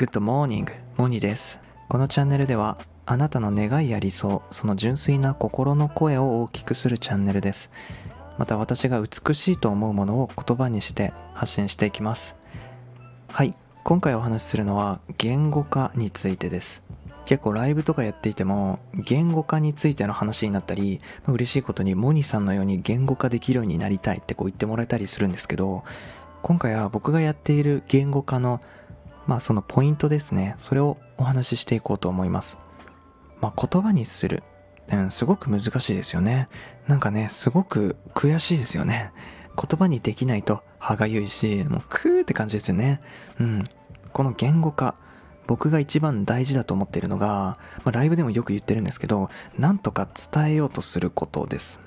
Good morning, モニです。このチャンネルではあなたの願いや理想、その純粋な心の声を大きくするチャンネルです。また私が美しいと思うものを言葉にして発信していきます。はい、今回お話しするのは言語化についてです。結構ライブとかやっていても言語化についての話になったり、嬉しいことにモニさんのように言語化できるようになりたいってこう言ってもらえたりするんですけど今回は僕がやっている言語化のまあそのポイントですね。それをお話ししていこうと思います。まあ言葉にする。うんすごく難しいですよね。なんかねすごく悔しいですよね。言葉にできないと歯がゆいしもうクーって感じですよね。うん。この言語化僕が一番大事だと思っているのが、まあ、ライブでもよく言ってるんですけどなんとか伝えようとすることです。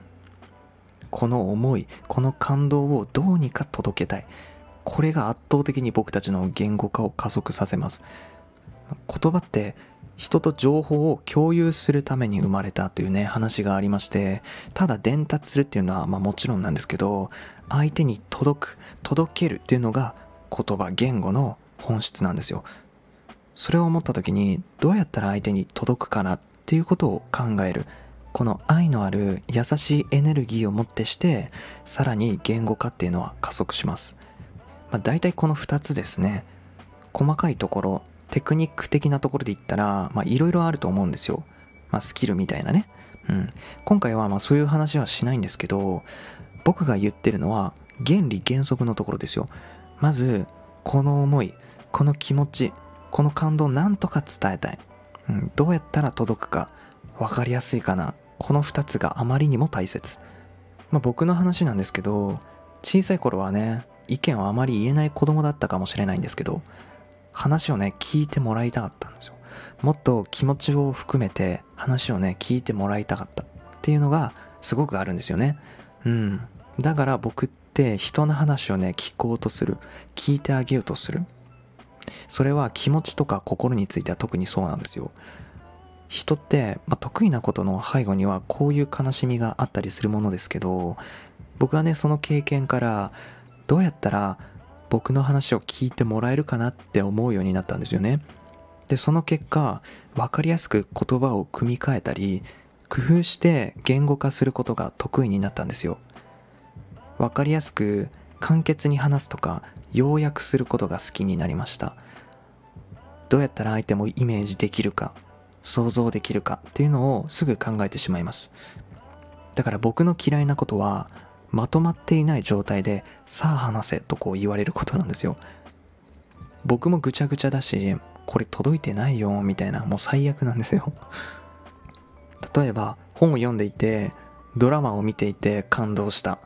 この思いこの感動をどうにか届けたい。これが圧倒的に僕たちの言語化を加速させます。言葉って人と情報を共有するために生まれたというね話がありましてただ伝達するっていうのはまあもちろんなんですけど相手に届く届けるっていうのが言葉言語の本質なんですよ。それを思った時にどうやったら相手に届くかなっていうことを考える。この愛のある優しいエネルギーをもってしてさらに言語化っていうのは加速します、まあ、大体この2つですね。細かいところテクニック的なところで言ったらいろいろあると思うんですよ、まあ、スキルみたいなね、うん、今回はまあそういう話はしないんですけど僕が言ってるのは原理原則のところですよ。まずこの思いこの気持ちこの感動をなんとか伝えたい、うん、どうやったら届くか分かりやすいかな。この2つがあまりにも大切、まあ、僕の話なんですけど小さい頃はね意見をあまり言えない子供だったかもしれないんですけど話をね聞いてもらいたかったんですよ。もっと気持ちを含めて話をね聞いてもらいたかったっていうのがすごくあるんですよね。うん。だから僕って人の話をね聞こうとする。聞いてあげようとする。それは気持ちとか心については特にそうなんですよ。人って、まあ、得意なことの背後にはこういう悲しみがあったりするものですけど僕はねその経験からどうやったら僕の話を聞いてもらえるかなって思うようになったんですよね。でその結果分かりやすく言葉を組み替えたり工夫して言語化することが得意になったんですよ。分かりやすく簡潔に話すとか要約することが好きになりました。どうやったら相手もイメージできるか想像できるかっていうのをすぐ考えてしまいます。だから僕の嫌いなことはまとまっていない状態でさあ話せとこう言われることなんですよ。僕もぐちゃぐちゃだしこれ届いてないよみたいなもう最悪なんですよ。例えば本を読んでいてドラマを見ていて感動した。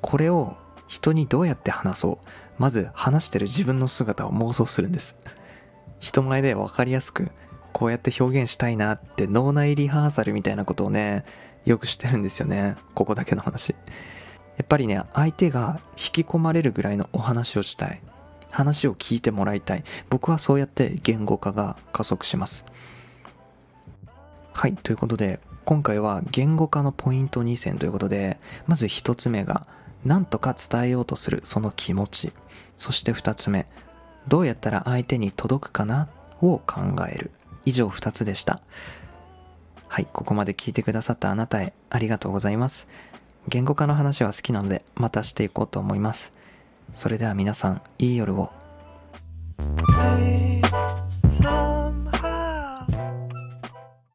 これを人にどうやって話そう。まず話してる自分の姿を妄想するんです。人前で分かりやすくこうやって表現したいなって脳内リハーサルみたいなことをねよくしてるんですよね。ここだけの話。やっぱりね相手が引き込まれるぐらいのお話をしたい。話を聞いてもらいたい。僕はそうやって言語化が加速します。はいということで今回は言語化のポイント2選ということでまず1つ目が何とか伝えようとするその気持ち。そして2つ目どうやったら相手に届くかな？を考える。以上2つでした。はいここまで聞いてくださったあなたへありがとうございます。言語化の話は好きなので、またしていこうと思います。それでは皆さん、いい夜を。